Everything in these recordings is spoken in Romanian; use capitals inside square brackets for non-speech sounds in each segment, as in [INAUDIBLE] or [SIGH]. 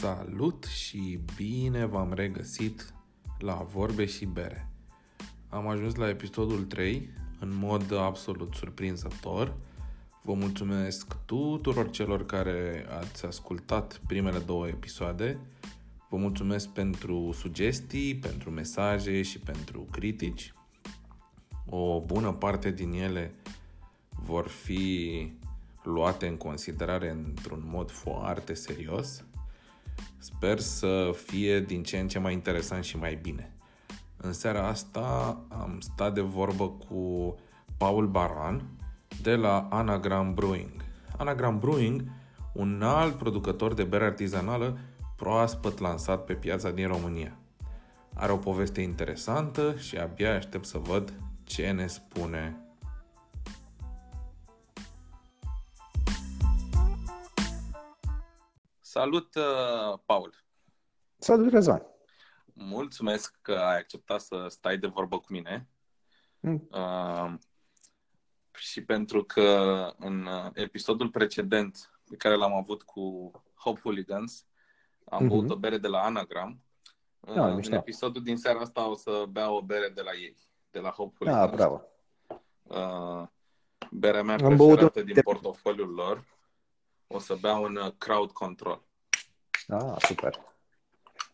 Salut și bine v-am regăsit la Vorbe și Bere. Am ajuns la episodul 3 în mod absolut surprinzător. Vă mulțumesc tuturor celor care ați ascultat primele două episoade. Vă mulțumesc pentru sugestii, pentru mesaje și pentru critici. O bună parte din ele vor fi luate în considerare într-un mod foarte serios Sper să fie din ce în ce mai interesant și mai bine. În seara asta am stat de vorbă cu Paul Baran de la Anagram Brewing. Anagram Brewing, un alt producător de bere artizanală proaspăt lansat pe piața din România. Are o poveste interesantă și abia aștept să văd ce ne spune Salut, uh, Paul! Salut, Răzvan! Mulțumesc că ai acceptat să stai de vorbă cu mine. Mm. Uh, și pentru că în episodul precedent pe care l-am avut cu Hop Hooligans, am mm-hmm. băut o bere de la Anagram. Da, uh, în episodul din seara asta o să bea o bere de la ei, de la Hop Hooligans. Da, bravo! Uh, berea mea am preferată din de... portofoliul lor. O să bea un uh, crowd control. Ah, super.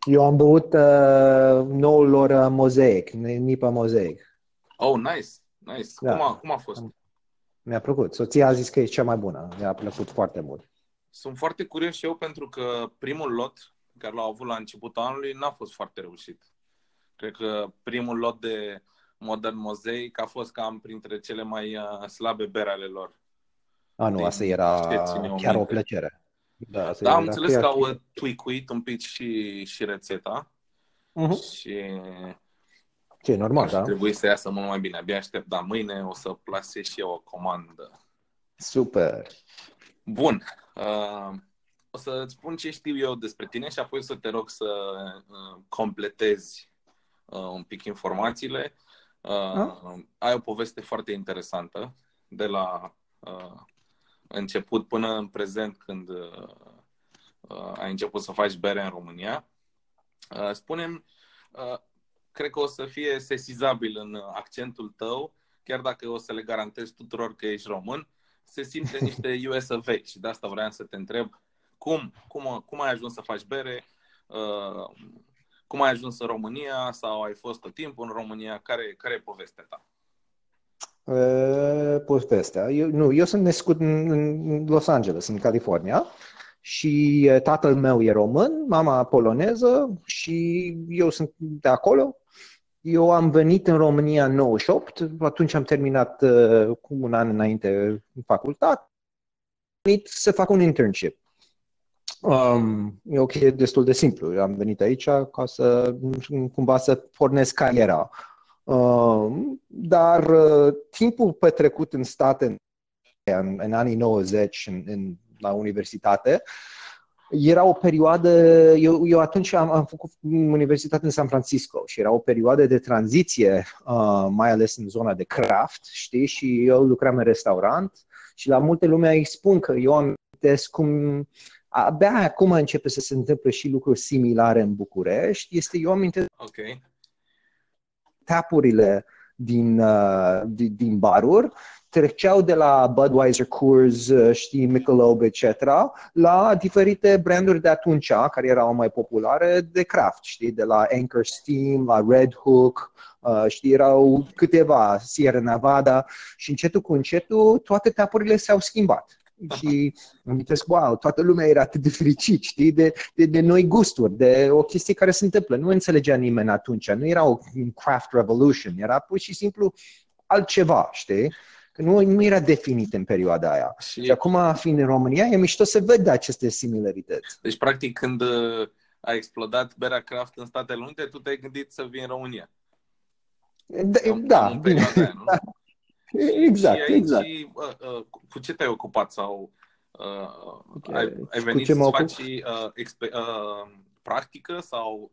Eu am băut uh, noul lor uh, Mosaic, Nipa Mosaic. Oh, nice, nice. Da. Cum, a, cum a fost? Mi-a plăcut. Soția a zis că e cea mai bună. Mi-a plăcut foarte mult. Sunt foarte curios și eu pentru că primul lot care l-au avut la începutul anului n-a fost foarte reușit. Cred că primul lot de Modern Mosaic a fost cam printre cele mai uh, slabe bere ale lor. A, nu, asta era chiar o plăcere. Da, da am înțeles că au tweakuit un pic și, și rețeta uh-huh. și ce normal, da? Trebuie să iasă mult mai bine. Abia aștept, dar mâine o să plasez și eu o comandă. Super! Bun. Uh, o să-ți spun ce știu eu despre tine și apoi să te rog să uh, completezi uh, un pic informațiile. Uh, ai o poveste foarte interesantă de la uh, început până în prezent când uh, uh, ai început să faci bere în România. Uh, spunem, uh, cred că o să fie sesizabil în accentul tău, chiar dacă o să le garantez tuturor că ești român, se simte [LAUGHS] niște US of A și de asta vreau să te întreb cum, cum, cum ai ajuns să faci bere, uh, cum ai ajuns în România sau ai fost tot timpul în România, care, care e povestea ta? Povestea. Eu, nu, eu sunt născut în, în Los Angeles, în California, și tatăl meu e român, mama poloneză și eu sunt de acolo. Eu am venit în România în 98, atunci am terminat uh, cu un an înainte în facultate. Am venit să fac un internship. Um, e ok, destul de simplu. Am venit aici ca să cumva să pornesc cariera Um, dar uh, timpul petrecut în state în, în anii 90 în, în, la universitate era o perioadă, eu, eu atunci am, am făcut universitate în San Francisco și era o perioadă de tranziție, uh, mai ales în zona de craft, știi, și eu lucram în restaurant și la multe lume îi spun că eu am cum abia acum începe să se întâmple și lucruri similare în București, este eu am okay tapurile din, uh, din, din baruri treceau de la Budweiser, Coors, uh, știi, Michelob, etc., la diferite branduri de atunci, care erau mai populare, de craft, știi, de la Anchor Steam, la Red Hook, uh, știi, erau câteva, Sierra Nevada, și încetul cu încetul toate tapurile s-au schimbat și am amintesc, wow, toată lumea era atât de fericit, știi, de, de, de noi gusturi, de o chestie care se întâmplă. Nu înțelegea nimeni atunci, nu era o craft revolution, era pur și simplu altceva, știi? Că nu, nu era definit în perioada aia. Și, și acum, fiind în România, e mișto să văd aceste similarități. Deci, practic, când uh, a explodat berea craft în Statele Unite, tu te-ai gândit să vii în România. Da, da. În aia, nu? Exact, și aici, exact. Uh, uh, cu ce te-ai ocupat sau uh, okay. ai, ai venit să faci uh, expe- uh, practică sau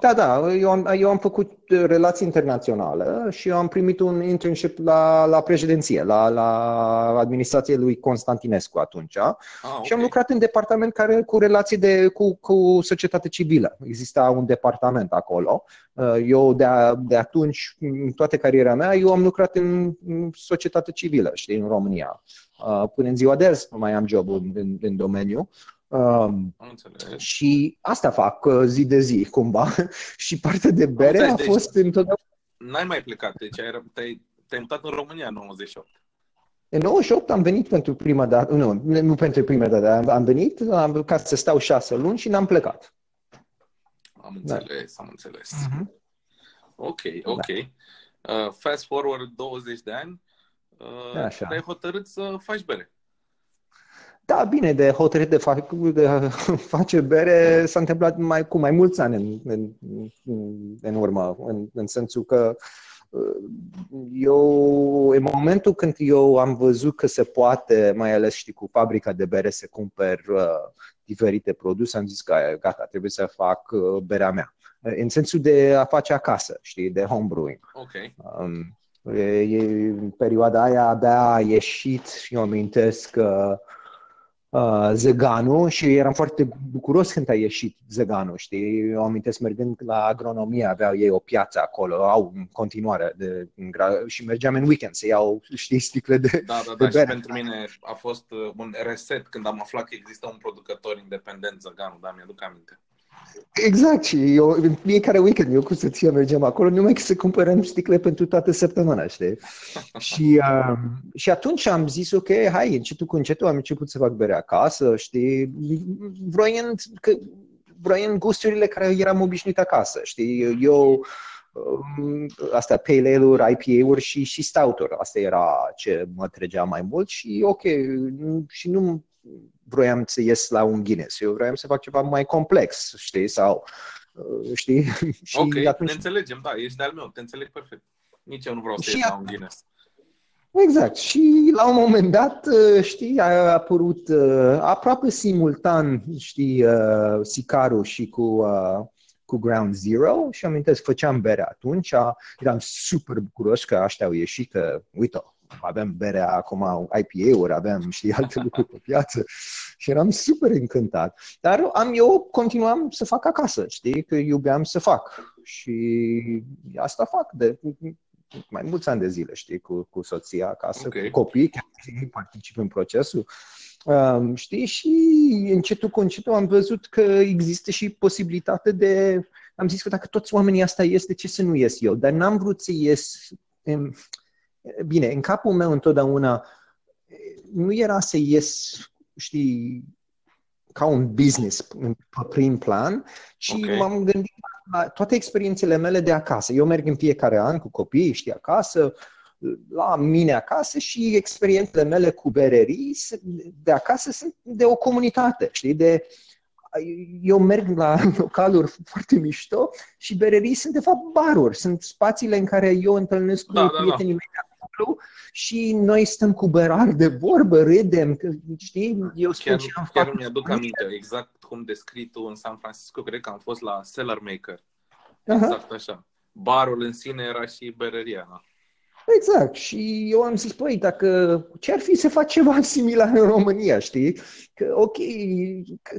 Da, da, eu am, eu am făcut uh, relații internaționale și am primit un internship la, la președinție, la, la administrație lui Constantinescu atunci. Ah, okay. Și am lucrat în departament care cu relații de, cu, cu societate civilă. Exista un departament acolo. Uh, eu de, a, de atunci, în toată cariera mea, eu am lucrat în societate civilă, știi, în România. Uh, până în ziua de azi mai am job în, în, în domeniu. Um, și asta fac uh, zi de zi, cumva. [LAUGHS] și partea de bere a deci fost întotdeauna... N-ai mai plecat, deci ai, te-ai, te-ai mutat în România în 98. În 98 am venit pentru prima dată, nu, nu pentru prima dată, am, am venit am, ca să stau șase luni și n-am plecat. Am da. înțeles, da. am înțeles. Uh-huh. Ok, ok. Da. Uh, fast forward 20 de ani, uh, Așa. ai hotărât să faci bere. Da, bine, de hotărât de, fa- de [LAUGHS] face bere s-a întâmplat mai, cu mai mulți ani în, în, în urmă, în, în sensul că uh, eu, în momentul când eu am văzut că se poate, mai ales știi, cu fabrica de bere să cumpăr uh, diferite produse, am zis că gata, trebuie să fac uh, berea mea. În sensul de a face acasă, știi, de homebrewing. Okay. Um, e, e, în perioada aia abia a ieșit și eu amintesc că uh, uh, Zeganu și eram foarte bucuros când a ieșit Zeganu, știi? Eu amintesc mergând la agronomie, aveau ei o piață acolo, au în continuare de, și mergeam în weekend să iau, știi, sticle de Da, da, da, de și pentru mine a fost uh, un reset când am aflat că există un producător independent Zeganu, da, mi-aduc aminte. Exact, și eu, în fiecare weekend, eu cu soția mergem acolo, numai că să cumpărăm sticle pentru toată săptămâna, știi? [LAUGHS] și, uh, și atunci am zis, ok, hai, încetul cu încetul am început să fac bere acasă, știi? Vroind, că, vroind gusturile care eram obișnuit acasă, știi? Eu, um, asta, pale ale-uri, IPA-uri și, și stout-uri. Asta era ce mă trăgea mai mult și ok, și nu vroiam să ies la un Guinness. Eu vroiam să fac ceva mai complex, știi, sau uh, știi? [LAUGHS] și ok, atunci... ne înțelegem, da, ești de-al meu, te înțeleg perfect. Nici eu nu vreau să ies a... la un Guinness. Exact. Și la un moment dat, uh, știi, a apărut uh, aproape simultan, știi, Sicaru și cu, cu Ground Zero și am amintesc, făceam bere atunci, eram super bucuros că ăștia au ieșit, că, uite, aveam berea acum, IPA-uri, aveam, știi, [LAUGHS] alte lucruri pe piață și eram super încântat. Dar am, eu continuam să fac acasă, știi, că iubeam să fac și asta fac de mai mulți ani de zile, știi, cu, cu soția acasă, okay. cu copii, chiar particip în procesul. Um, știi, și încetul cu încetul am văzut că există și posibilitate de... Am zis că dacă toți oamenii asta ies, de ce să nu ies eu? Dar n-am vrut să ies... Um, Bine, în capul meu întotdeauna nu era să ies, știi, ca un business pe prim plan, ci okay. m-am gândit la toate experiențele mele de acasă. Eu merg în fiecare an cu copii, știi, acasă, la mine acasă și experiențele mele cu bererii de acasă sunt de o comunitate, știi, de eu merg la [LAUGHS] localuri foarte mișto și bererii sunt de fapt baruri, sunt spațiile în care eu întâlnesc cu da, prietenii da, da. mei simplu și noi stăm cu berari de vorbă, râdem, știi? Eu spun chiar, ce am chiar mi-aduc aminte, exact cum descrii tu în San Francisco, cred că am fost la Cellar Maker. Exact uh-huh. așa. Barul în sine era și berăria. Da? Exact. Și eu am zis, păi, dacă ce ar fi să fac ceva [LAUGHS] similar în România, știi? Că, ok,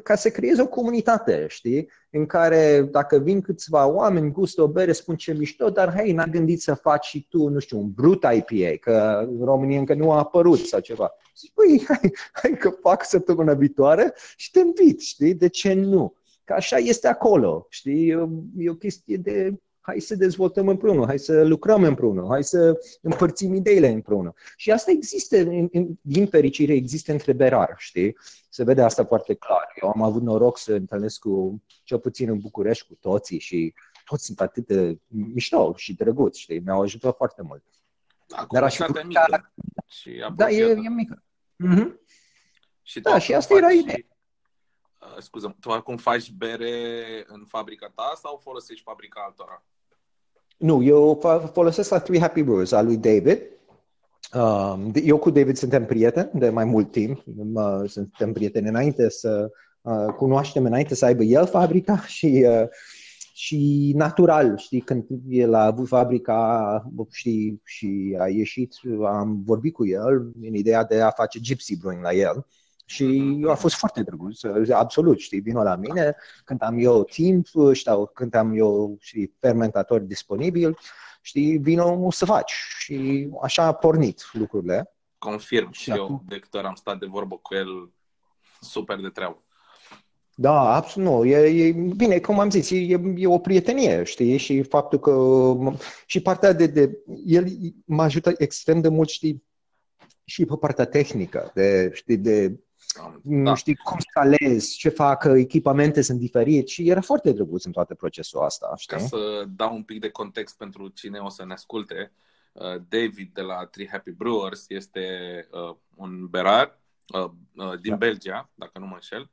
ca să creezi o comunitate, știi? În care dacă vin câțiva oameni, gustă o bere, spun ce mișto, dar hei, n-a gândit să faci și tu, nu știu, un brut IPA, că în România încă nu a apărut sau ceva. Zic, păi, hai, hai că fac săptămâna viitoare și te invit, știi? De ce nu? Că așa este acolo, știi? E o chestie de hai să dezvoltăm împreună, hai să lucrăm împreună, hai să împărțim ideile împreună. Și asta există, din fericire, există între berar, știi? Se vede asta foarte clar. Eu am avut noroc să întâlnesc cu, cel puțin în București, cu toții și toți sunt atât de mișto și drăguți, știi? Mi-au ajutat foarte mult. Da, Dar aș mică și Da, e, e mică. Mm-hmm. Și da, și asta era ideea. Uh, scuză, tu acum faci bere în fabrica ta sau folosești fabrica altora? Nu, eu folosesc la Three Happy Brewers, al lui David. Um, eu cu David suntem prieteni de mai mult timp. Suntem prieteni înainte să uh, cunoaștem, înainte să aibă el fabrica [LAUGHS] și, uh, și natural, știi, când el a avut fabrica, știi, și a ieșit, am vorbit cu el în ideea de a face gypsy brewing la el și a fost foarte drăguț, absolut, știi, vină la mine când am eu timp, știu, când am eu și fermentator disponibil, știi, vină să faci. Și așa a pornit lucrurile. Confirm și, și eu, acum... de câte ori am stat de vorbă cu el, super de treabă. Da, absolut, nu. E, e, bine, cum am zis, e, e o prietenie, știi? Și faptul că... Și partea de... de el mă ajută extrem de mult, știi, și pe partea tehnică, de, știi, de da. știi cum scalezi, ce fac, echipamente sunt diferite și era foarte drăguț în toate procesul ăsta. Știi? Ca să dau un pic de context pentru cine o să ne asculte, uh, David de la Three Happy Brewers este uh, un berar uh, din da. Belgia, dacă nu mă înșel.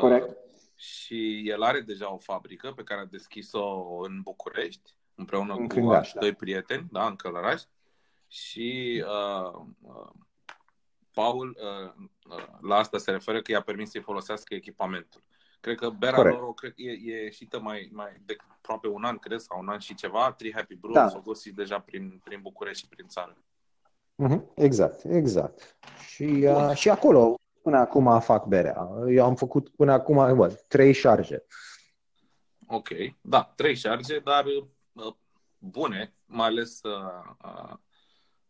Corect. Și el are deja o fabrică pe care a deschis-o în București, împreună în cu alți da. doi prieteni, da, în Călăraș. Și uh, uh, Paul uh, uh, la asta se referă că i-a permis să-i folosească echipamentul. Cred că berea Corect. lor cred, e, e ieșită mai, mai de aproape un an, cred, sau un an și ceva. Three Happy Brew da. s-au găsit deja prin, prin București și prin țară. Mm-hmm. Exact, exact. Și, uh, și acolo, până acum fac berea. Eu am făcut până acum, bă, trei șarje. Ok, da, trei șarje, dar uh, bune, mai ales uh, uh,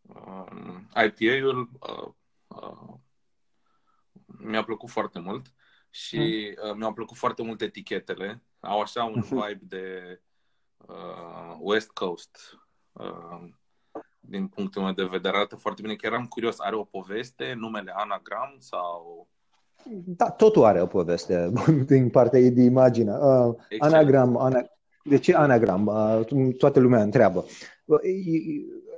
uh, IPA-ul uh, Uh, mi-a plăcut foarte mult și mm. uh, mi-au plăcut foarte mult etichetele. Au așa un [LAUGHS] vibe de uh, West Coast. Uh, din punctul meu de vedere arată foarte bine. Chiar eram curios, are o poveste, numele anagram sau... Da, totul are o poveste [LAUGHS] din partea ei de imagine. Uh, anagram, ana... de ce anagram? Uh, toată lumea întreabă. Uh,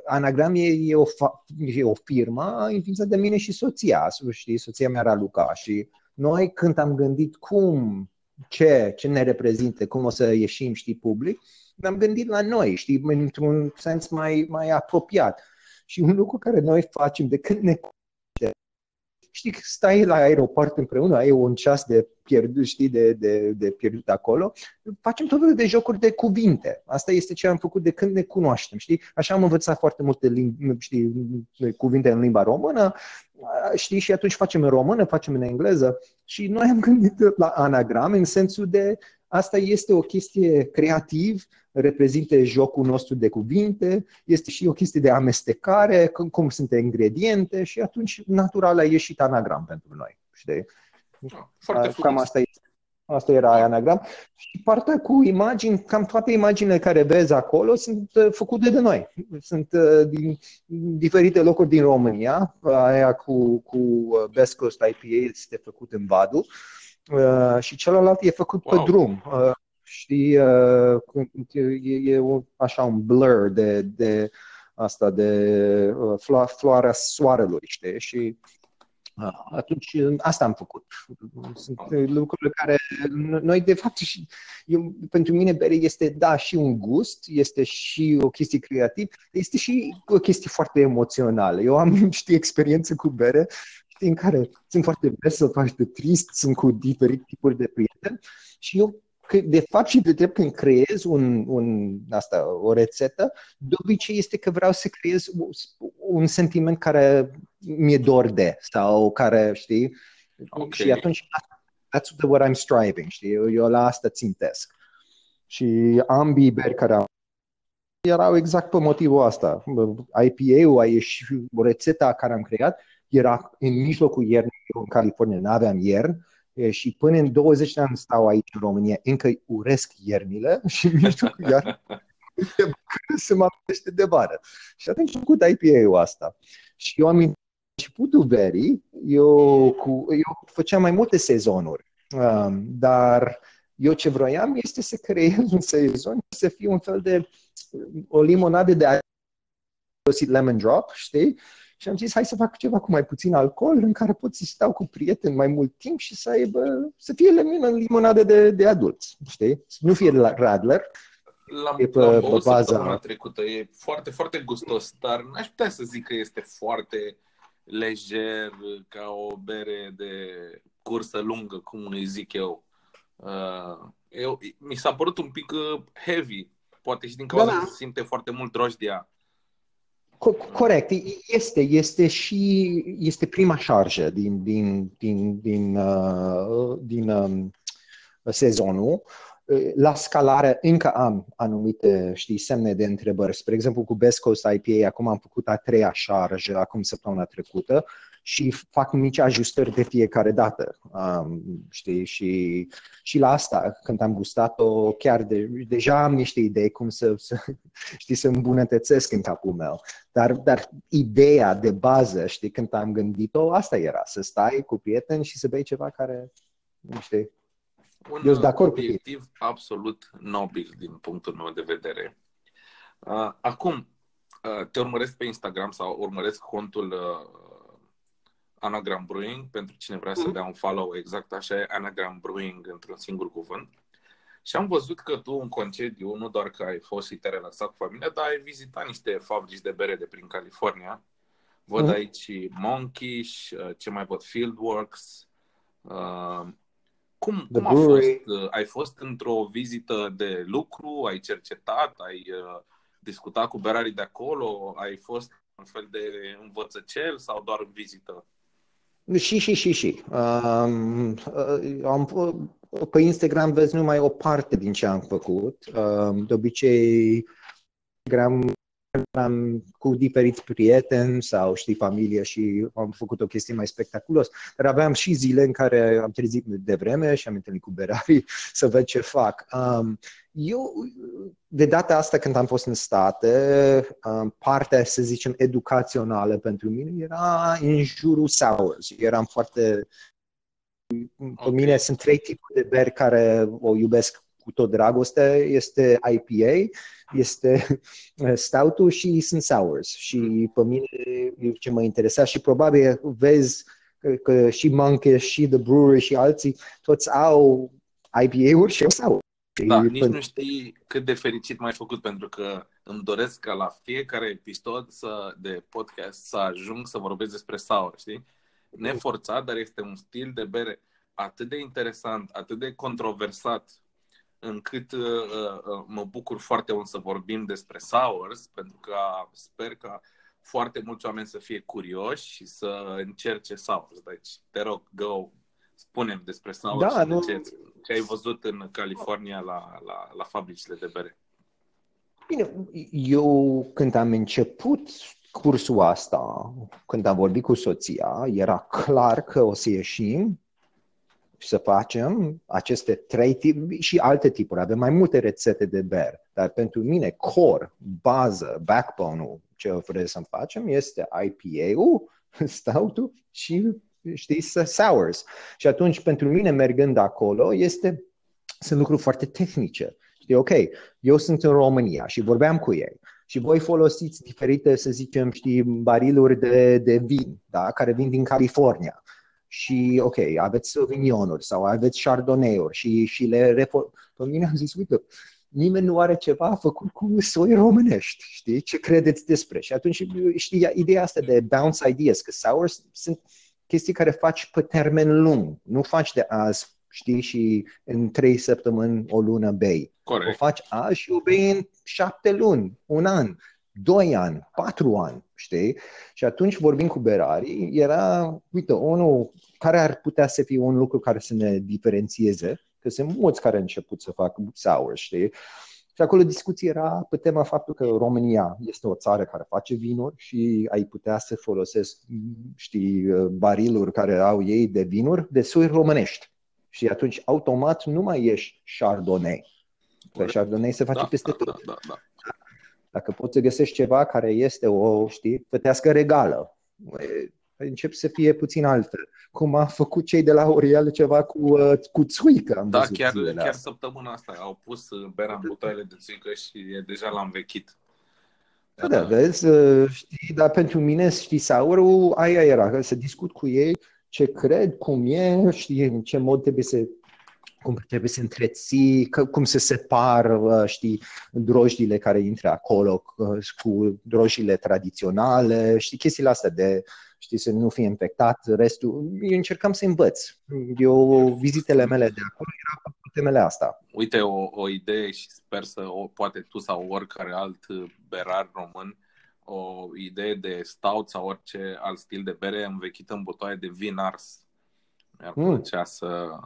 Anagram e, e, o, fa- e o firmă înființată de mine și soția, știi, soția mea era Luca și noi când am gândit cum, ce, ce ne reprezintă, cum o să ieșim, știi, public, ne-am gândit la noi, știi, într-un sens mai, mai apropiat. Și un lucru care noi facem de când ne știi, stai la aeroport împreună, ai un ceas de pierdut, știi, de, de, de pierdut acolo, facem tot felul de jocuri de cuvinte. Asta este ce am făcut de când ne cunoaștem, știi? Așa am învățat foarte multe limbi, știi, cuvinte în limba română, știi, și atunci facem în română, facem în engleză și noi am gândit la anagram în sensul de asta este o chestie creativ, reprezintă jocul nostru de cuvinte, este și o chestie de amestecare, cum, cum sunt ingrediente și atunci natural a ieșit anagram pentru noi. Știi? Foarte Cam asta este. Asta era anagram. Și partea cu imagini, cam toate imaginile care vezi acolo sunt uh, făcute de noi. Sunt uh, din diferite locuri din România. Aia cu, cu uh, Best Coast IPA este făcut în Vadu. și celălalt e făcut wow. pe drum știi, uh, e, e așa un blur de, de asta, de uh, floarea soarelui, știi, și uh, atunci asta am făcut. Sunt lucruri care noi de fapt și eu, pentru mine bere este da și un gust, este și o chestie creativă, este și o chestie foarte emoțională. Eu am [LAUGHS] știi experiență cu bere știi, în care sunt foarte vesel, foarte trist, sunt cu diferite tipuri de prieteni și eu că de fapt și de drept când creez un, un, asta, o rețetă, de obicei este că vreau să creez un sentiment care mi-e dor de sau care, știi, okay. și atunci that's the what I'm striving, știi, eu, eu la asta țintesc. Și ambii beri care am erau exact pe motivul ăsta. IPA-ul, și rețeta care am creat, era în mijlocul iernii, eu în California nu aveam iern, și până în 20 de ani stau aici în România, încă uresc iernile [LAUGHS] și în mijlocul iar se mă amintește de vară. Și atunci am făcut IPA-ul asta. Și eu am începutul verii, eu, cu, eu făceam mai multe sezonuri, um, dar eu ce vroiam este să creez un sezon să fie un fel de o limonadă de lemon drop, știi? Și am zis, hai să fac ceva cu mai puțin alcool, în care pot să stau cu prieteni mai mult timp și să aibă, să fie în limonade de, de adulți, știi? Să nu fie la Radler. L-am, e pe, l-am pe baza... trecută, e foarte, foarte gustos, dar n-aș putea să zic că este foarte lejer, ca o bere de cursă lungă, cum îi zic eu. Uh, eu, mi s-a părut un pic uh, heavy, poate și din cauza da, da. că se simte foarte mult drojdia. Corect, este, este și este prima șarjă din, din, din, din, uh, din um, sezonul. La scalare încă am anumite, știi, semne de întrebări. Spre exemplu, cu Best Coast IPA, acum am făcut a treia șarjă, acum săptămâna trecută, și fac mici ajustări de fiecare dată, um, știi, și, și la asta, când am gustat-o, chiar de, deja am niște idei cum să, să, [LAUGHS] știi, să îmbunătățesc în capul meu, dar, dar ideea de bază, știi, când am gândit-o, asta era, să stai cu prieteni și să bei ceva care, nu știi, un Eu sunt de acord obiectiv cu absolut nobil din punctul meu de vedere. Uh, acum, uh, te urmăresc pe Instagram sau urmăresc contul uh, Anagram Brewing, pentru cine vrea să mhm. dea un follow exact așa e Anagram Brewing într-un singur cuvânt. Și am văzut că tu în concediu, nu doar că ai fost și te relaxat cu familia, dar ai vizitat niște fabrici de bere de prin California. Văd uh-huh. aici Monkish, uh, ce mai văd, Fieldworks. Uh, cum, cum a fost? Uh, ai fost într-o vizită de lucru? Ai cercetat? Ai uh, discutat cu berarii de acolo? Ai fost un fel de învățăcel sau doar vizită? Și, și, și, și. Um, am, pe Instagram vezi numai o parte din ce am făcut. Um, de obicei, Instagram am cu diferiți prieteni sau știi familie și am făcut o chestie mai spectaculos. Dar aveam și zile în care am trezit de vreme și am întâlnit cu berarii [LAUGHS] să văd ce fac. Um, eu, de data asta când am fost în state, um, partea, să zicem, educațională pentru mine era în jurul sours. Eram foarte... Okay. Pe mine sunt trei tipuri de beri care o iubesc cu tot dragoste. Este IPA, este [LAUGHS] stoutul și sunt sours. Și pe mine ce mă interesa și probabil vezi că, că și Monkey și The Brewery și alții toți au IPA-uri și sour. Da, nici nu știi cât de fericit m-ai făcut pentru că îmi doresc ca la fiecare episod să, de podcast să ajung să vorbesc despre sour, știi? Neforțat, dar este un stil de bere atât de interesant, atât de controversat, încât uh, uh, mă bucur foarte mult să vorbim despre sours, pentru că sper că foarte mulți oameni să fie curioși și să încerce sours. Deci, te rog, go, spunem despre sours da, nu... ce, ce ai văzut în California la, la, la fabricile de bere. Bine, eu când am început cursul asta, când am vorbit cu soția, era clar că o să ieșim să facem aceste trei tipuri și alte tipuri. Avem mai multe rețete de bere, dar pentru mine core, bază, backbone-ul ce vrem să facem este IPA-ul, [LAUGHS] stoutul și știți, sours. Și atunci pentru mine mergând acolo este sunt lucruri foarte tehnice. Știi, ok, eu sunt în România și vorbeam cu ei și voi folosiți diferite, să zicem, știi, bariluri de, de vin, da, care vin din California și, ok, aveți Sauvignonuri sau aveți Chardonnay-uri și, și le refor... Pe mine am zis, uite, nimeni nu are ceva făcut cu soi românești, știi? Ce credeți despre? Și atunci, știi, ideea asta de bounce ideas, că sours sunt chestii care faci pe termen lung, nu faci de azi, știi, și în trei săptămâni, o lună bei. Corect. O faci azi și o bei în șapte luni, un an, doi ani, patru ani știi? Și atunci vorbim cu berarii, era, uite, unul care ar putea să fie un lucru care să ne diferențieze, că sunt mulți care au început să facă sour, știi? Și acolo discuția era pe tema faptul că România este o țară care face vinuri și ai putea să folosesc, știi, bariluri care au ei de vinuri de sui românești. Și atunci, automat, nu mai ești Chardonnay. Că Chardonnay se face da, peste da, tot. Da, da, da. Dacă poți să găsești ceva care este o, știi, plătească regală, încep să fie puțin altfel. Cum a făcut cei de la Oriel ceva cu, uh, cu țuică. Am da, chiar, chiar astea. săptămâna asta au pus uh, berea în butoaiele de țuică și e, deja l-am vechit. Da, da, vezi, uh, știi, dar pentru mine, știi, saurul, aia era, să discut cu ei ce cred, cum e, știi, în ce mod trebuie să cum trebuie să întreții, cum se separă, uh, știi, drojdile care intră acolo uh, cu drojdile tradiționale, știi, chestiile astea de, știi, să nu fie infectat, restul. Eu încercam să învăț. Eu, vizitele mele de acolo erau temele asta. Uite, o, o idee și sper să o poate tu sau oricare alt berar român, o idee de stout sau orice alt stil de bere învechită în butoaie de vin ars. Mi-ar mm. plăcea să,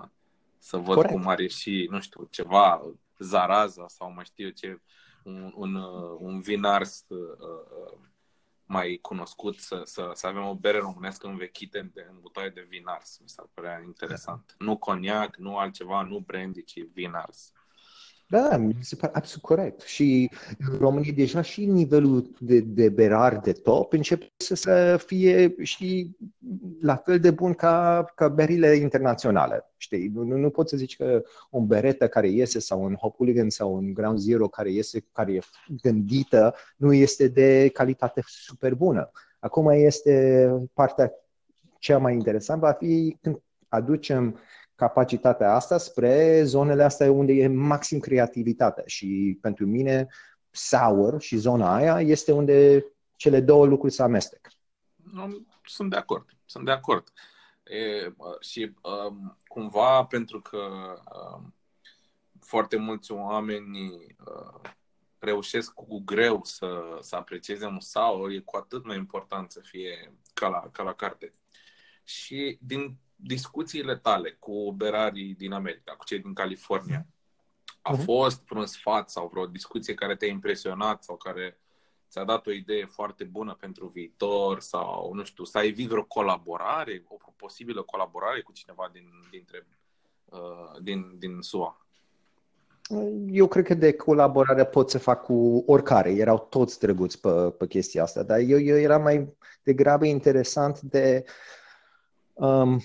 să văd Corect. cum are și, nu știu, ceva, zaraza sau mai știu eu ce, un, un, un vin ars uh, uh mai cunoscut, să, să, să avem o bere românească învechită în, în butoaie de vin ars. Mi s-ar părea interesant. Nu coniac, nu altceva, nu brandy, ci vin ars. Da, mi se pare absolut corect. Și în România deja și nivelul de, de berar de top începe să, să fie și la fel de bun ca, ca berile internaționale. Știi? Nu, nu, nu poți să zici că un beretă care iese sau un Hopuligan sau un Ground Zero care iese, care e gândită, nu este de calitate super bună. Acum este partea cea mai interesantă, va fi când aducem capacitatea asta spre zonele astea unde e maxim creativitate. Și pentru mine, sour și zona aia este unde cele două lucruri se amestec. Sunt de acord. Sunt de acord. E, și um, cumva pentru că um, foarte mulți oameni uh, reușesc cu greu să, să aprecieze un sour, e cu atât mai important să fie ca la, ca la carte. Și din discuțiile tale cu berarii din America, cu cei din California, a uh-huh. fost vreun sfat sau vreo discuție care te-a impresionat sau care ți-a dat o idee foarte bună pentru viitor sau, nu știu, să ai evit vreo colaborare, o posibilă colaborare cu cineva din, dintre, uh, din, din SUA? Eu cred că de colaborare pot să fac cu oricare. Erau toți drăguți pe, pe chestia asta, dar eu, eu era mai degrabă interesant de um,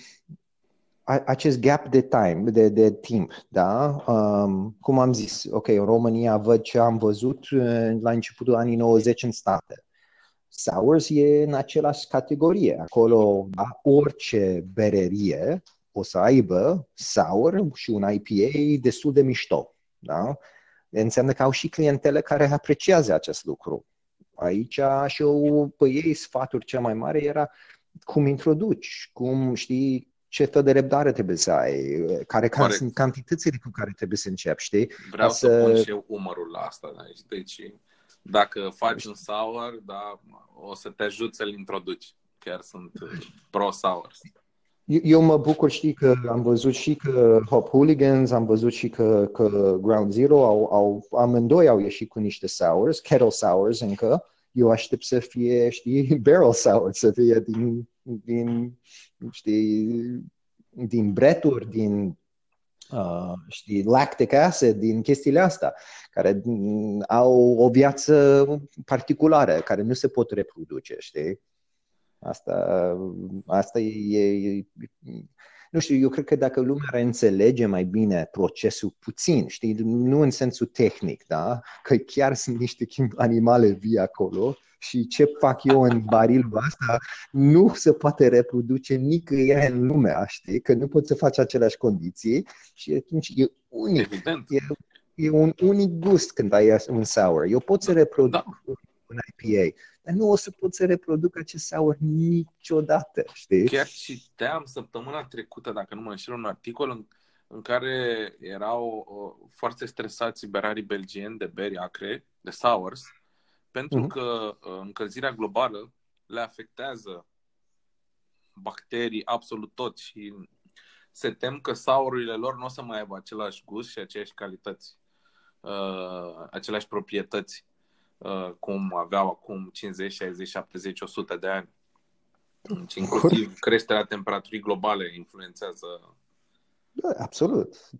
acest gap de time, de, de timp, da? Um, cum am zis, ok, în România văd ce am văzut uh, la începutul anii 90 în state. Sours e în același categorie. Acolo, da, orice bererie o să aibă sour și un IPA destul de mișto. Da? Înseamnă că au și clientele care apreciază acest lucru. Aici și eu, pe ei, sfatul cel mai mare era cum introduci, cum știi ce fel de răbdare trebuie să ai, care, care sunt cantitățile cu care trebuie să începi, știi? Vreau să... să pun și eu umărul la asta, da? deci dacă faci un sour, da, o să te ajut să-l introduci. Chiar sunt uh, pro sours. Eu mă bucur, știi, că am văzut și că Hop Hooligans, am văzut și că, că Ground Zero, au, au, amândoi au ieșit cu niște sours, kettle sours încă, eu aștept să fie, știi, [LAUGHS] barrel sour, să fie din, din știi, din breturi, din uh, știi, lactic acid, din chestiile astea, care au o viață particulară, care nu se pot reproduce, știi? Asta, asta e, e, nu știu, eu cred că dacă lumea ar înțelege mai bine procesul puțin, știi, nu în sensul tehnic, da? Că chiar sunt niște animale vii acolo și ce fac eu în barilul asta nu se poate reproduce nicăieri în lumea, știi? Că nu poți să faci aceleași condiții și atunci e unic. Evident. E, e un unic gust când ai un sour. Eu pot să reproduc da. un IPA, dar nu o să pot să reproduc acest sour niciodată, știi? Chiar citeam săptămâna trecută, dacă nu mă înșel, un articol în, în care erau o, foarte stresați berarii belgieni de beri acre, de sours, pentru uh-huh. că uh, încălzirea globală le afectează bacterii absolut tot și se tem că saururile lor nu o să mai aibă același gust și aceeași calități, uh, aceleași proprietăți uh, cum aveau acum 50, 60, 70, 100 de ani. Deci, inclusiv creșterea temperaturii globale influențează da, absolut.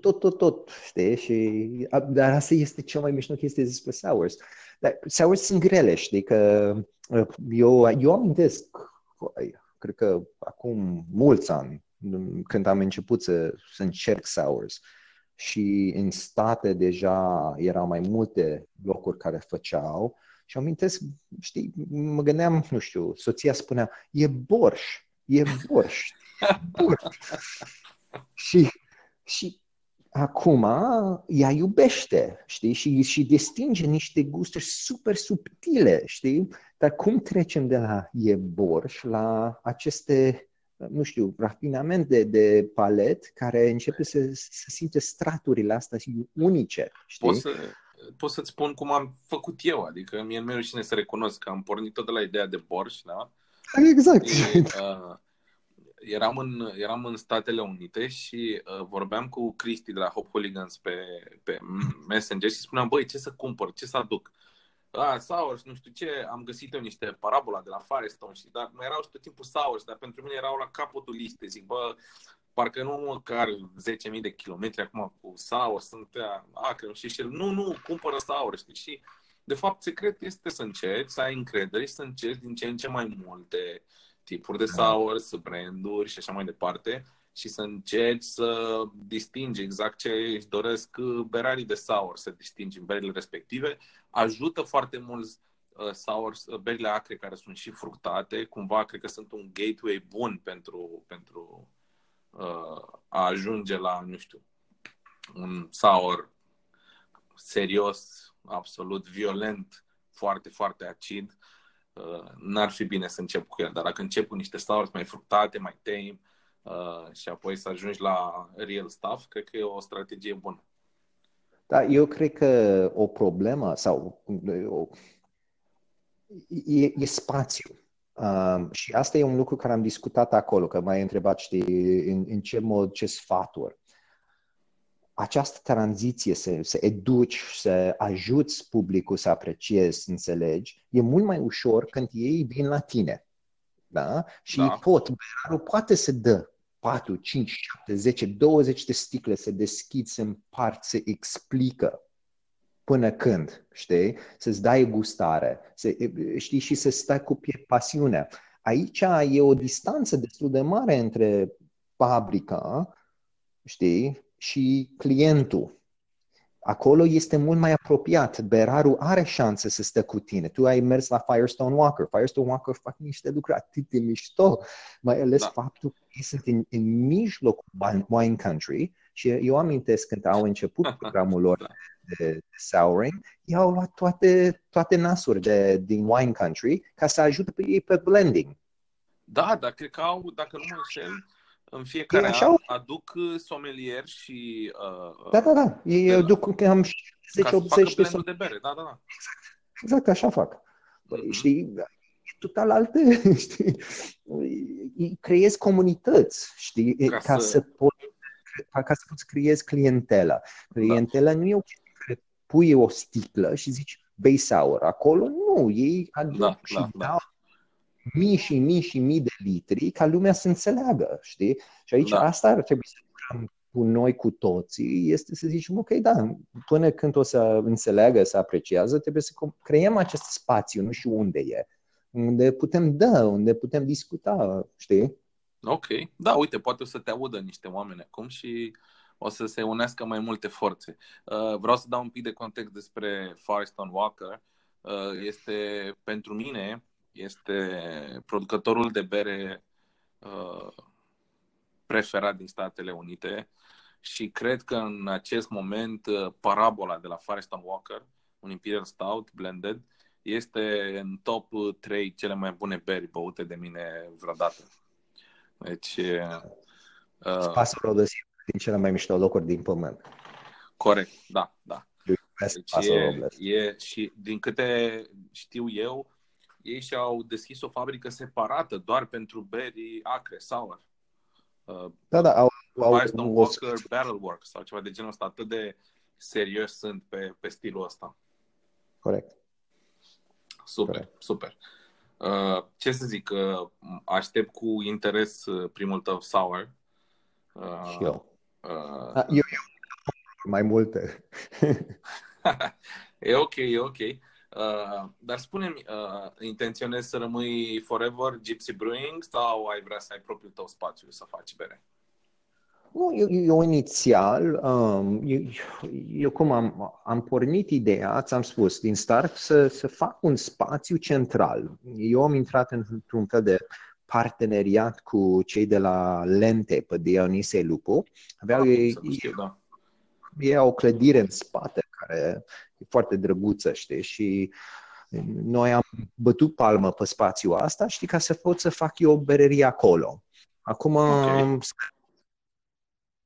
Tot, tot, tot, știi? Și, dar asta este cea mai mișto chestie despre sours. Dar sours sunt grele, știi? Că uh, eu, eu amintesc, cred că acum mulți ani, când am început să, să încerc sours, și în state deja erau mai multe locuri care făceau și amintesc, știi, mă gândeam, nu știu, soția spunea, e borș, e borș, borș. [LAUGHS] și, și acum ea iubește, știi, și, și distinge niște gusturi super subtile, știi? Dar cum trecem de la e borș la aceste nu știu, rafinament de, de palet care începe să, să simte straturile astea unice. Știi? Pot, să, pot să-ți spun cum am făcut eu, adică mie nu rușine să recunosc că am pornit tot de la ideea de borș, da? Exact. E, uh, eram, în, eram în Statele Unite și uh, vorbeam cu Cristi de la Hop Hooligans pe, pe Messenger și spuneam, băi, ce să cumpăr, ce să aduc? Ah, Sours, nu știu ce, am găsit eu niște parabola de la Firestone și dar mai erau și tot timpul Sours, dar pentru mine erau la capătul listei. Zic, bă, parcă nu măcar 10.000 de kilometri acum cu Sours, sunt acre și și el, nu, nu, cumpără Sours, știi? Și de fapt, secret este să încerci, să ai încredere și să încerci din ce în ce mai multe tipuri de da. sours, branduri și așa mai departe și să încerci să distingi exact ce își doresc berarii de sour, să distingi în berile respective. Ajută foarte mult uh, sours, uh, berile acre care sunt și fructate, cumva cred că sunt un gateway bun pentru, pentru uh, a ajunge la, nu știu, un sour serios, absolut violent, foarte, foarte acid. Uh, n-ar fi bine să încep cu el, dar dacă încep cu niște sours mai fructate, mai tame, Uh, și apoi să ajungi la real stuff, cred că e o strategie bună. Da, eu cred că o problemă sau o, e, e spațiu. Um, și asta e un lucru care am discutat acolo, că m-ai întrebat, știi, în, în ce mod, ce sfaturi. Această tranziție, să, să educi, să ajuți publicul să apreciezi, să înțelegi, e mult mai ușor când ei vin la tine. Da? Și da. pot, poate să dă 4, 5, 7, 10, 20 de sticle se deschid, se împart, se explică până când, știi? Să-ți dai gustare, să, știi, și să stai cu pasiunea. Aici e o distanță destul de mare între fabrica, știi, și clientul. Acolo este mult mai apropiat. Berarul are șanse să stea cu tine. Tu ai mers la Firestone Walker. Firestone Walker fac niște lucruri atât de mișto, mai ales da. faptul că ei sunt în, în mijlocul wine country și eu amintesc când au început [LAUGHS] programul lor da. de, de souring, ei au luat toate, toate nasuri de, din wine country ca să ajute pe ei pe blending. Da, dar cred că au, dacă nu mă înșel, în fiecare așa an aduc uh, somelier și... Uh, da, da, da. Ei aduc am 10-80 de somelier. de bere, da, da, da. Exact, exact așa fac. Mm-hmm. Știi, total alte, [LAUGHS] știi, creezi comunități, știi, ca, ca să, să poți ca să poți creezi clientela. Clientela da. nu e o chestie care pui o sticlă și zici bei sour. Acolo nu, ei aduc da, și da, dau da mii și mii și mii de litri ca lumea să înțeleagă, știi? Și aici da. asta ar trebui să lucrăm cu noi cu toții, este să zicem, ok, da, până când o să înțeleagă, să apreciază, trebuie să creăm acest spațiu, nu știu unde e, unde putem da, unde putem discuta, știi? Ok, da, uite, poate o să te audă niște oameni acum și o să se unească mai multe forțe. Uh, vreau să dau un pic de context despre Firestone Walker. Uh, este pentru mine este producătorul de bere uh, preferat din Statele Unite și cred că în acest moment uh, parabola de la Firestone Walker, un Imperial Stout blended, este în top 3 cele mai bune beri băute de mine vreodată. Deci... Uh, Spasul Rodăsie din cele mai mișto locuri din pământ. Corect, da, da. Deci e, e, și din câte știu eu, ei și-au deschis o fabrică separată doar pentru beri acre, sour. Uh, da, da, au, au, Firestone Walker Barrel Works sau ceva de genul ăsta. Atât de serios sunt pe, pe stilul ăsta. Corect. Super, Corect. super. Uh, ce să zic, uh, aștept cu interes uh, primul tău sour. Uh, și eu. Uh, eu, eu. Mai multe. [LAUGHS] e ok, e ok. Uh, dar spune-mi, uh, intenționezi să rămâi forever Gypsy Brewing sau ai vrea să ai propriul tău spațiu să faci bere? Nu, eu, eu inițial, um, eu, eu cum am, am pornit ideea, ți-am spus, din start, să, să fac un spațiu central. Eu am intrat într-un fel de parteneriat cu cei de la Lente pe Dionise Lupo. Aveau ah, ei, știu, da. ei au o clădire în spate care e foarte drăguță, știi, și noi am bătut palmă pe spațiul asta, știi, ca să pot să fac eu o bererie acolo. Acum okay.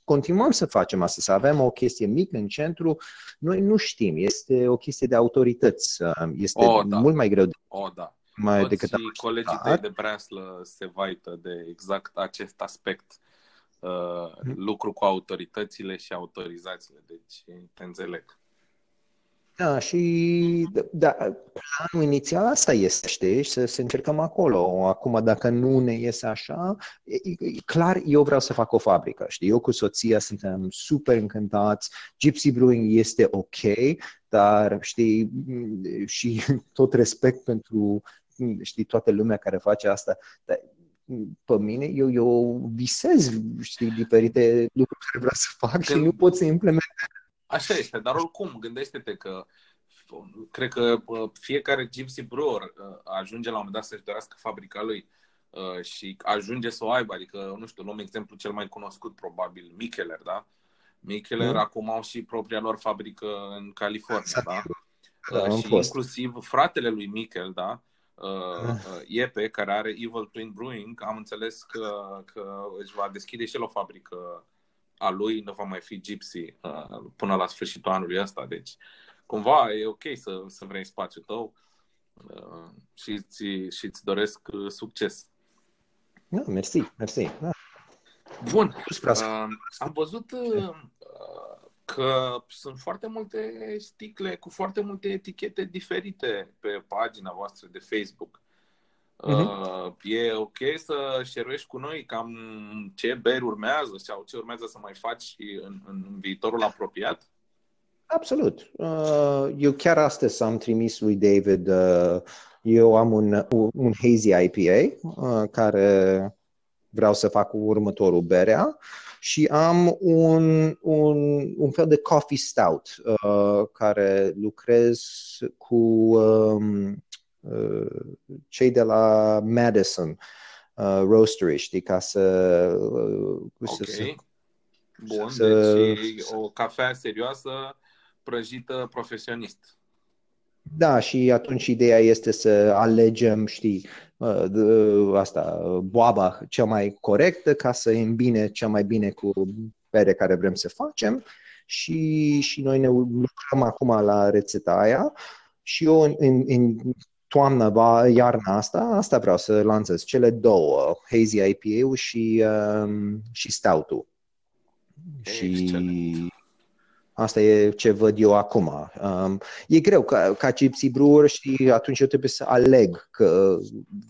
continuăm să facem asta, să avem o chestie mică în centru. Noi nu știm, este o chestie de autorități. Este o, da. mult mai greu de o, da. mai Toți decât colegii tăi de breaslă se vaită de exact acest aspect. Uh, hmm. lucru cu autoritățile și autorizațiile. Deci te înțeleg. Da, și da, planul inițial asta este, știi, să, să încercăm acolo. Acum, dacă nu ne iese așa, e, e, clar, eu vreau să fac o fabrică, știi? Eu cu soția suntem super încântați, Gypsy Brewing este ok, dar, știi, [LAUGHS] și tot respect pentru, știi, toată lumea care face asta, dar pe mine, eu, eu visez, știi, diferite lucruri care vreau să fac Când... și nu pot să implementez Așa este, dar oricum, gândește-te că cred că fiecare gypsy brewer uh, ajunge la un moment dat să-și dorească fabrica lui uh, și ajunge să o aibă. Adică, nu știu, luăm exemplu cel mai cunoscut, probabil, Micheler, da? Micheler mm. acum au și propria lor fabrică în California, da? da și fost. inclusiv fratele lui Michel, da? Uh, Iepe, care are Evil Twin Brewing, am înțeles că, că își va deschide și el o fabrică a lui nu va mai fi Gypsy uh, până la sfârșitul anului ăsta. Deci, cumva, e ok să, să vrei spațiul tău uh, și, ți, și îți doresc uh, succes. Da, mersi, mersi. Da. Bun. Uh, am văzut uh, că sunt foarte multe sticle cu foarte multe etichete diferite pe pagina voastră de Facebook. Uh-huh. E ok să șeruiești cu noi cam ce beri urmează sau ce urmează să mai faci în, în viitorul apropiat? Absolut. Uh, eu chiar astăzi am trimis lui David, uh, eu am un, un hazy IPA uh, care vreau să fac următorul berea și am un, un, un fel de coffee stout care lucrez cu um, cei de la Madison uh, Roastery, știi, ca să... Uh, okay. să, să Bun, să, deci o cafea serioasă prăjită profesionist. Da, și atunci ideea este să alegem, știi, uh, asta, boaba cea mai corectă ca să îmbine cea mai bine cu bere care vrem să facem și, și noi ne lucrăm acum la rețeta aia și eu în, în, în toamnă, ba, iarna asta, asta vreau să lansez, cele două, Hazy IPA-ul și, um, și Stout-ul. Și asta e ce văd eu acum. Um, e greu, ca, ca gypsy brewer, și atunci eu trebuie să aleg că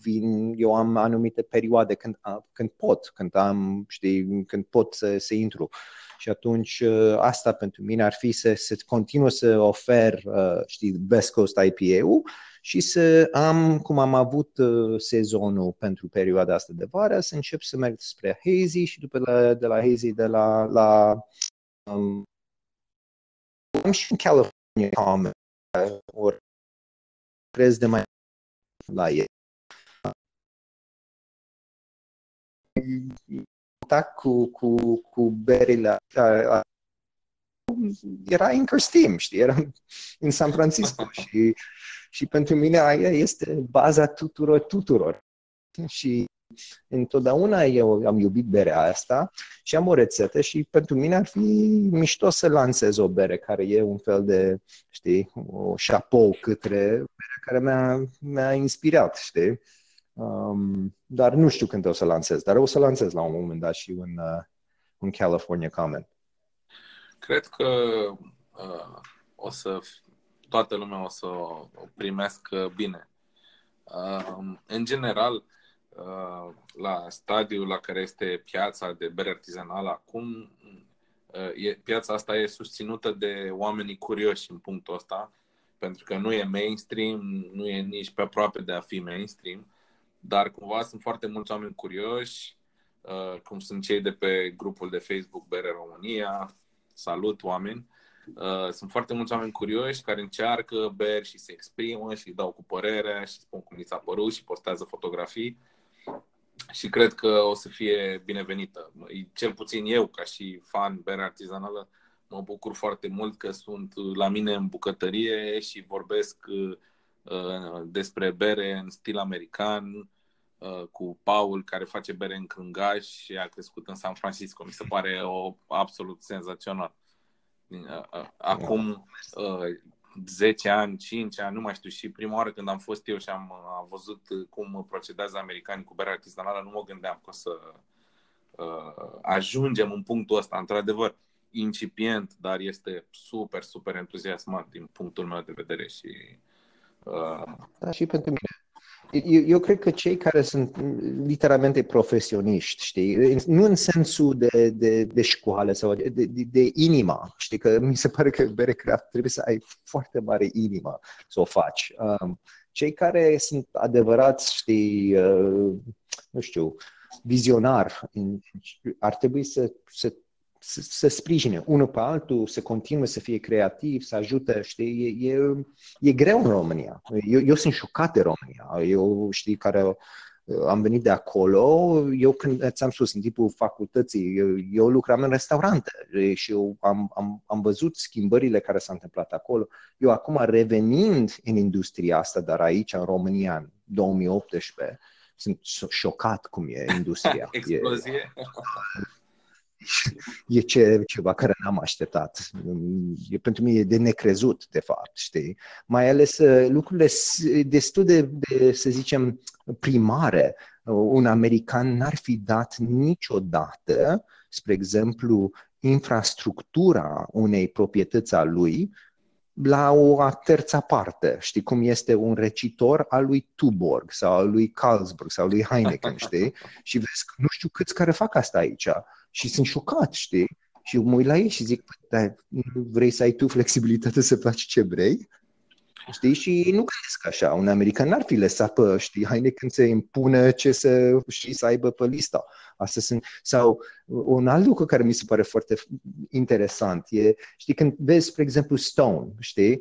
vin, eu am anumite perioade când, când pot, când am, știi, când pot să, să intru. Și atunci uh, asta pentru mine ar fi să, să continuu să ofer, uh, știi, Best Coast IPA-ul și să am, cum am avut uh, sezonul pentru perioada asta de vară, să încep să merg spre Hazy și după la, de la Hazy de la, la um, am și în California Common, ori crez de mai la ei. Contact cu, cu, cu berile era în Steam, știi, era în San Francisco și și pentru mine aia este baza tuturor, tuturor. Și întotdeauna eu am iubit berea asta și am o rețetă și pentru mine ar fi mișto să lansez o bere care e un fel de, știi, o șapou către berea care mi-a, mi-a inspirat, știi? Um, dar nu știu când o să lansez, dar o să lansez la un moment dat și un, uh, un California Comment. Cred că uh, o să toată lumea o să o primească bine. În general, uh, la stadiul la care este piața de bere artizanală acum, uh, piața asta e susținută de oamenii curioși în punctul ăsta, pentru că nu e mainstream, nu e nici pe aproape de a fi mainstream, dar cumva sunt foarte mulți oameni curioși, uh, cum sunt cei de pe grupul de Facebook Bere România. Salut, oameni! Uh, sunt foarte mulți oameni curioși care încearcă beri și se exprimă și dau cu părere și spun cum li s-a părut și postează fotografii și cred că o să fie binevenită. Cel puțin eu, ca și fan bere artizanală, mă bucur foarte mult că sunt la mine în bucătărie și vorbesc uh, despre bere în stil american, uh, cu Paul, care face bere în Crângaș și a crescut în San Francisco. Mi se pare o absolut senzațional. Uh, uh, acum uh, 10 ani, 5 ani, nu mai știu, și prima oară când am fost eu și am, am văzut cum procedează americanii cu berea artizanală, nu mă gândeam că o să uh, ajungem în punctul ăsta. Într-adevăr, incipient, dar este super, super entuziasmant din punctul meu de vedere și uh... Da, și pentru mine. Eu, eu cred că cei care sunt literalmente profesioniști, știi, nu în sensul de, de, de școală sau de, de, de inima, știi, că mi se pare că bere craft trebuie să ai foarte mare inimă să o faci. Um, cei care sunt adevărați, știi, uh, nu știu, vizionar, ar trebui să, să să, să sprijine unul pe altul, să continue să fie creativ, să ajute, știi, e, e, e greu în România. Eu, eu sunt șocat de România. Eu, știi, care uh, am venit de acolo, eu când ți-am spus, în timpul facultății, eu, eu lucram în restaurante și eu am, am, am văzut schimbările care s-au întâmplat acolo. Eu acum revenind în industria asta, dar aici în România, în 2018, sunt șocat cum e industria. [LAUGHS] Explozie. E, [LAUGHS] e ce, ceva care n-am așteptat. E, pentru mine e de necrezut, de fapt, știi? Mai ales uh, lucrurile destul de, de, să zicem, primare. Un american n-ar fi dat niciodată, spre exemplu, infrastructura unei proprietăți a lui la o a terța parte, știi, cum este un recitor al lui Tuborg sau al lui Carlsberg sau al lui Heineken, știi? Și vezi, nu știu câți care fac asta aici și sunt șocat, știi? Și mă uit la ei și zic, păi, nu vrei să ai tu flexibilitate să faci ce vrei? Știi? Și nu gândesc așa. Un american n-ar fi lăsat pe, știi, Heineken să impune ce să, știi, să aibă pe lista. Asta sunt, sau un alt lucru care mi se pare foarte interesant e, știi, când vezi, spre exemplu, Stone, știi,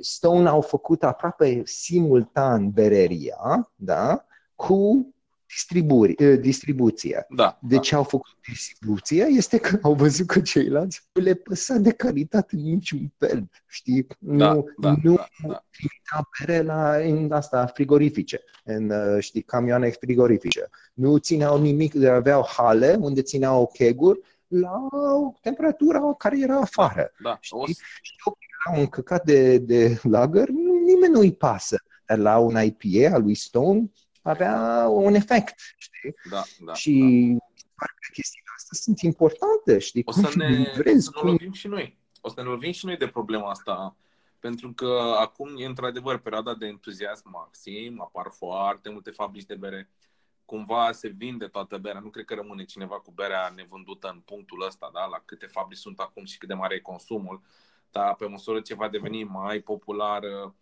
Stone au făcut aproape simultan bereria, da, cu distriburi, eh, distribuția. Da, de da. ce au făcut distribuția este că au văzut că ceilalți nu le păsa de calitate în niciun fel, știi? Da, nu da, nu da, da. trimita bere la în asta, frigorifice, în, eh, știi, camioane frigorifice. Nu țineau nimic, aveau hale unde țineau cheguri la temperatura care era afară. Da, da. Știi? O... Știu că era un căcat de, de lager, nimeni nu-i pasă. Dar la un IPA al lui Stone, avea un efect, știi? Da, da, și da. chestiile astea sunt importante, știi? O să ne, vrezi, să ne cum... lovim și noi. O să ne lovim și noi de problema asta, pentru că acum e într-adevăr perioada de entuziasm maxim, apar foarte multe fabrici de bere, cumva se vinde toată berea, nu cred că rămâne cineva cu berea nevândută în punctul ăsta, da? la câte fabrici sunt acum și cât de mare e consumul, dar pe măsură ce va deveni mai populară,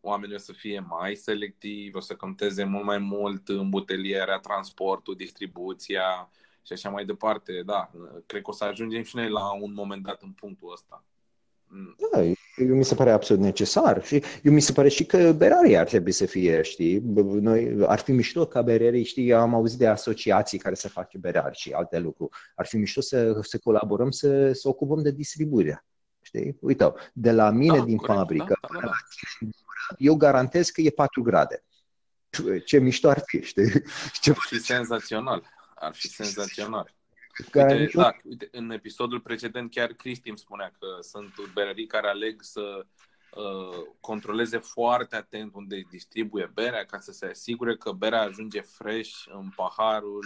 oamenii o să fie mai selectivi, o să conteze mult mai mult îmbutelierea, transportul, distribuția și așa mai departe. Da, cred că o să ajungem și noi la un moment dat în punctul ăsta. Mm. Da, eu mi se pare absolut necesar și eu mi se pare și că berarii ar trebui să fie, știi, noi ar fi mișto ca bererii, știi, am auzit de asociații care să facă berari și alte lucruri. Ar fi mișto să, să colaborăm, să, să ocupăm de distribuire. Știi? Uite, de la mine da, din corect, fabrică, da, da, da. La tine eu garantez că e 4 grade. Ce mișto ar fi, știi? Ce ar fi senzațional. Ar fi senzațional. Uite, da, uite, în episodul precedent chiar Cristi îmi spunea că sunt berării care aleg să uh, controleze foarte atent unde distribuie berea ca să se asigure că berea ajunge fresh în paharul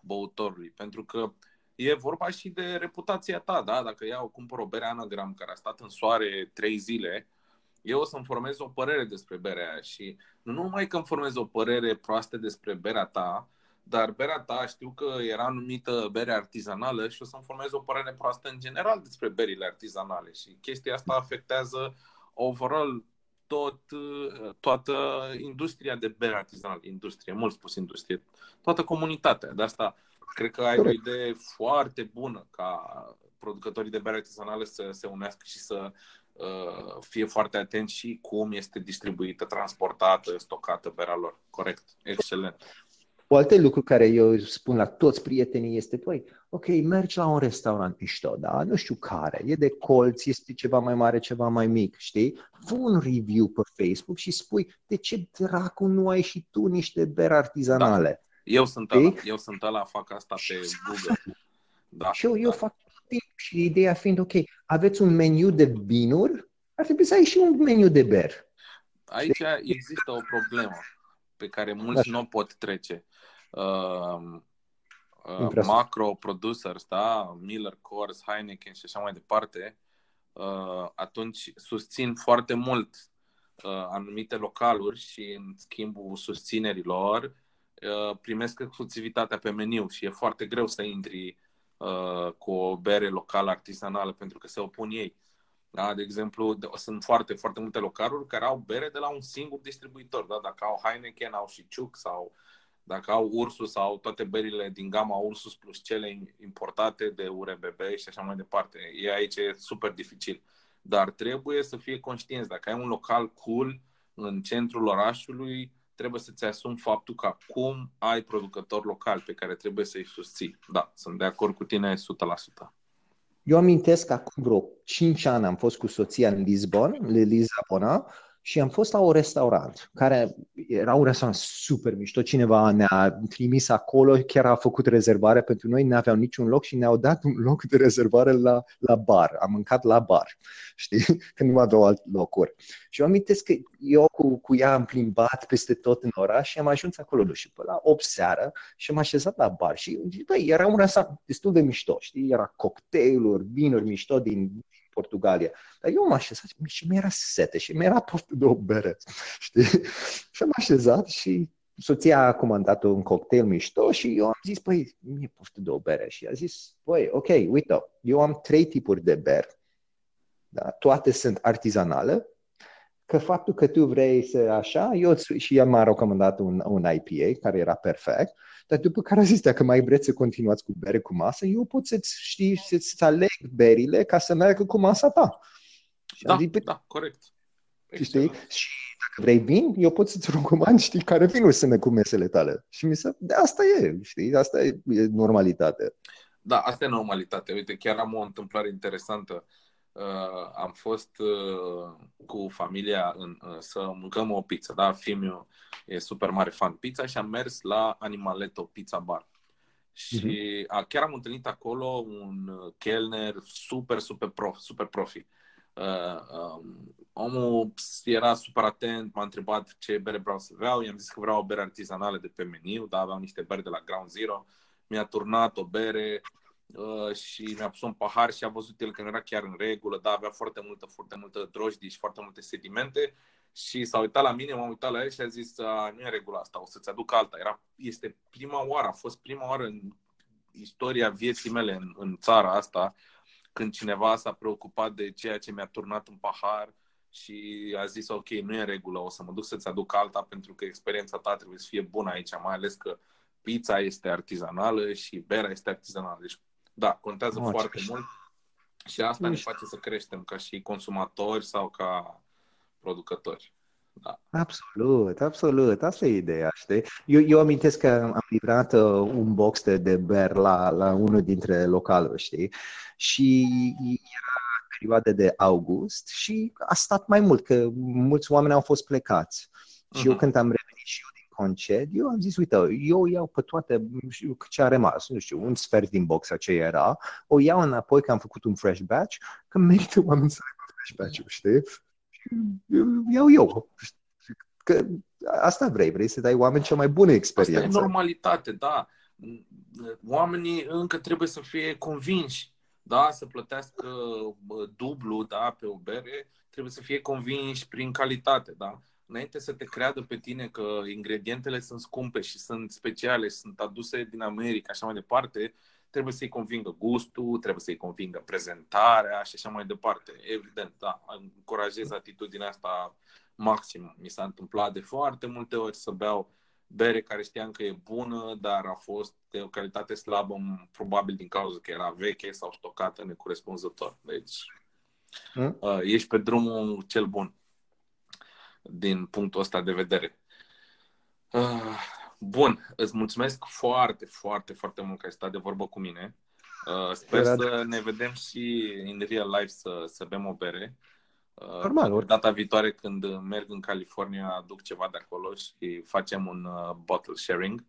băutorului. Pentru că e vorba și de reputația ta, da? Dacă iau, cumpăr o bere anagram care a stat în soare trei zile, eu o să-mi formez o părere despre berea aia și nu numai că îmi formez o părere proastă despre berea ta, dar berea ta știu că era numită bere artizanală și o să-mi formez o părere proastă în general despre berile artizanale și chestia asta afectează overall tot, toată industria de bere artizanală, industrie, mult spus industrie, toată comunitatea. De asta cred că ai o idee foarte bună ca producătorii de bere artizanale să se unească și să Uh, fie foarte atent și cum este distribuită, transportată, stocată berea lor. Corect. Excelent. O altă lucru care eu spun la toți prietenii este, păi, ok, mergi la un restaurant mișto, da? Nu știu care, e de colț, este ceva mai mare, ceva mai mic, știi? Fă un review pe Facebook și spui, de ce dracu nu ai și tu niște beri artizanale? Da. Eu sunt ăla, eu sunt ăla, fac asta pe Google. Da, și eu, da. eu fac timp și ideea fiind, ok, aveți un meniu de vinuri, ar trebui să ai și un meniu de ber. Aici există o problemă pe care mulți Așa. nu o pot trece. Uh, uh, macro producers, da, Miller, Coors, Heineken și așa mai departe, uh, atunci susțin foarte mult uh, anumite localuri și în schimbul susținerilor uh, primesc exclusivitatea pe meniu și e foarte greu să intri uh, cu o bere locală artizanală pentru că se opun ei. Da? De exemplu, de, sunt foarte, foarte multe localuri care au bere de la un singur distribuitor. Da? Dacă au Heineken, au și Ciuc sau dacă au Ursus sau toate berile din gama Ursus plus cele importate de URBB și așa mai departe. E aici e super dificil. Dar trebuie să fie conștienți. Dacă ai un local cool în centrul orașului, trebuie să-ți asumi faptul că acum ai producători locali pe care trebuie să-i susții. Da, sunt de acord cu tine 100%. Eu amintesc că acum vreo 5 ani am fost cu soția în Lisbon, în Lisabona, și am fost la un restaurant care era un restaurant super mișto. Cineva ne-a trimis acolo, chiar a făcut rezervare pentru noi, nu aveau niciun loc și ne-au dat un loc de rezervare la, la bar. Am mâncat la bar, [LAUGHS] știi, când nu aveau alt locuri. Și eu amintesc că eu cu, cu ea am plimbat peste tot în oraș și am ajuns acolo, nu știu, la 8 seara și am așezat la bar și, băi, era un restaurant destul de mișto, știi, era cocktailuri, vinuri mișto din Portugalia. Dar eu m-am așezat și mi-era sete și mi-era poftă de o bere, știi? Și am așezat și soția a comandat un cocktail mișto și eu am zis, păi, mi-e poftă de o bere. Și a zis, păi, ok, uite, eu am trei tipuri de bere. Da? Toate sunt artizanale, că faptul că tu vrei să așa, eu și el m-a recomandat un, un IPA care era perfect, dar după care a zis, dacă mai vreți să continuați cu bere cu masă, eu pot să-ți, știi, să-ți aleg berile ca să meargă cu masa ta. da, zis, da, corect. Știi? Și dacă vrei vin, eu pot să-ți recomand, știi, care vinuri să cu mesele tale. Și mi se, de asta e, știi, asta e, e normalitate. Da, asta e normalitate. Uite, chiar am o întâmplare interesantă. Uh, am fost uh, cu familia în, uh, să mâncăm o pizza, da? Fiul e super mare fan pizza și am mers la Animaletto Pizza Bar. Și uh-huh. a, chiar am întâlnit acolo un kelner super, super prof, super profi. Uh, um, omul era super atent, m-a întrebat ce bere vreau să vreau, i-am zis că vreau o bere artizanală de pe meniu, da, aveam niște bere de la Ground Zero, mi-a turnat o bere uh, și mi-a pus un pahar și a văzut el că nu era chiar în regulă, da, avea foarte multă, foarte multă drojdie și foarte multe sedimente și s-a uitat la mine, m-am uitat la el și a zis, nu e regulă asta, o să-ți aduc alta. Era, este prima oară, a fost prima oară în istoria vieții mele în, în țara asta când cineva s-a preocupat de ceea ce mi-a turnat în pahar și a zis, ok, nu e în regulă, o să mă duc să-ți aduc alta pentru că experiența ta trebuie să fie bună aici, mai ales că pizza este artizanală și berea este artizanală. Deci, da, contează oh, foarte mult și asta ne face să creștem ca și consumatori sau ca producători. Da. Absolut, absolut. Asta e ideea, știi? Eu, eu amintesc că am livrat uh, un box de, de ber la, la unul dintre localuri, știi? Și era perioada de august și a stat mai mult, că mulți oameni au fost plecați. Uh-huh. Și eu mhm. când am revenit și eu din concediu, am zis, uite, eu iau pe toate ce a rămas, nu știu, un sfert din boxa ce era, o iau înapoi că am făcut un fresh batch, că merită oameni să aibă fresh batch știi? iau eu. Că asta vrei, vrei să dai oameni cea mai bună experiență. Asta e normalitate, da. Oamenii încă trebuie să fie convinși, da, să plătească dublu, da, pe o bere, trebuie să fie convinși prin calitate, da. Înainte să te creadă pe tine că ingredientele sunt scumpe și sunt speciale și sunt aduse din America, așa mai departe, trebuie să-i convingă gustul, trebuie să-i convingă prezentarea și așa mai departe. Evident, da, încurajez atitudinea asta maxim. Mi s-a întâmplat de foarte multe ori să beau bere care știam că e bună, dar a fost de o calitate slabă, probabil din cauza că era veche sau stocată necorespunzător. Deci, hmm? uh, ești pe drumul cel bun din punctul ăsta de vedere. Uh, Bun, îți mulțumesc foarte, foarte, foarte mult că ai stat de vorbă cu mine. Uh, sper Era să ne vedem și în real life să, să bem o bere. Uh, Normal. Uh, data viitoare când merg în California, aduc ceva de acolo și facem un uh, bottle sharing.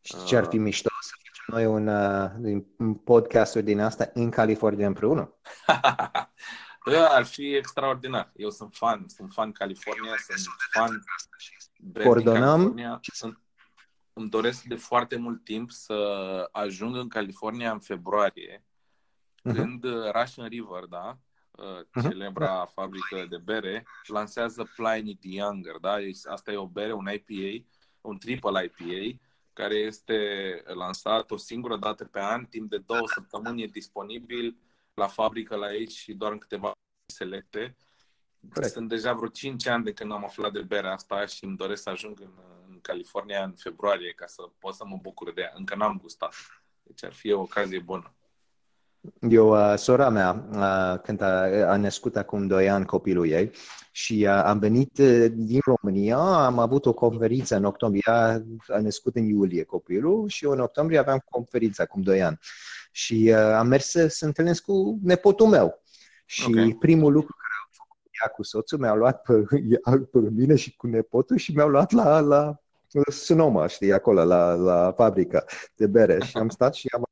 Și ce ar fi uh, mișto să facem noi un, uh, un podcast din asta în California împreună? [LAUGHS] da, ar fi extraordinar. Eu sunt fan, sunt fan California, sunt fan Coordonăm. Sunt, îmi doresc de foarte mult timp să ajung în California în februarie, uh-huh. când Russian River, da, uh-huh. celebra uh-huh. fabrică de bere, lansează Pliny the Younger, da? Asta e o bere, un IPA, un triple IPA, care este lansat o singură dată pe an, timp de două săptămâni e disponibil la fabrică la aici și doar în câteva selecte. Corect. Sunt deja vreo 5 ani de când am aflat de berea asta și îmi doresc să ajung în, în California în februarie ca să pot să mă bucur de ea. Încă n-am gustat. Deci ar fi o ocazie bună. Eu, uh, sora mea, uh, când a, a născut acum 2 ani copilul ei și uh, am venit uh, din România, am avut o conferință în octombrie, a, a născut în iulie copilul și eu în octombrie aveam conferință acum 2 ani. Și uh, am mers să se întâlnesc cu nepotul meu. Și okay. primul lucru care am făcut ea cu soțul, mi-au luat pe, [LAUGHS] pe mine și cu nepotul și mi-au luat la, la Sonoma, știi, acolo, la, la fabrica de bere. Și am stat și am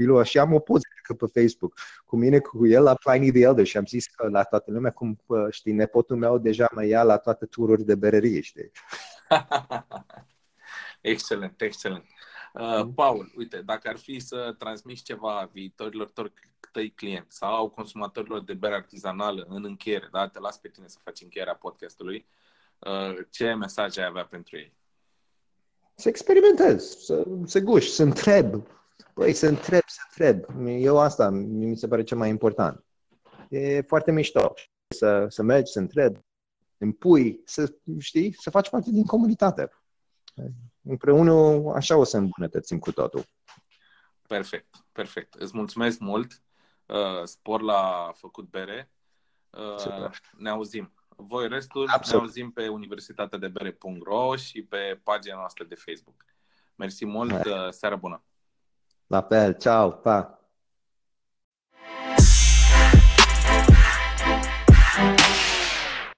copilul și am o poză pe Facebook cu mine, cu el la Pliny the Elder și am zis că la toată lumea, cum știi, nepotul meu deja mă ia la toate tururi de bererie, știi? [LAUGHS] excelent, excelent. Uh, mm. Paul, uite, dacă ar fi să transmiți ceva viitorilor tăi clienți sau consumatorilor de bere artizanală în încheiere, da? te las pe tine să faci încheierea podcastului, uh, ce mesaj ai avea pentru ei? Să experimentez, să se guși, să întreb. Păi, să întreb, să întreb. Eu asta mi se pare cel mai important. E foarte mișto să, să mergi, să întrebi, împui, să știi, să faci parte din comunitate. Împreună așa o să îmbunătățim cu totul. Perfect, perfect. Îți mulțumesc mult. Uh, spor la făcut bere. Uh, ne auzim. Voi restul Absolut. ne auzim pe universitatedebere.ro și pe pagina noastră de Facebook. Mersi mult, Hai. Uh, seară bună! La fel, ciao, pa!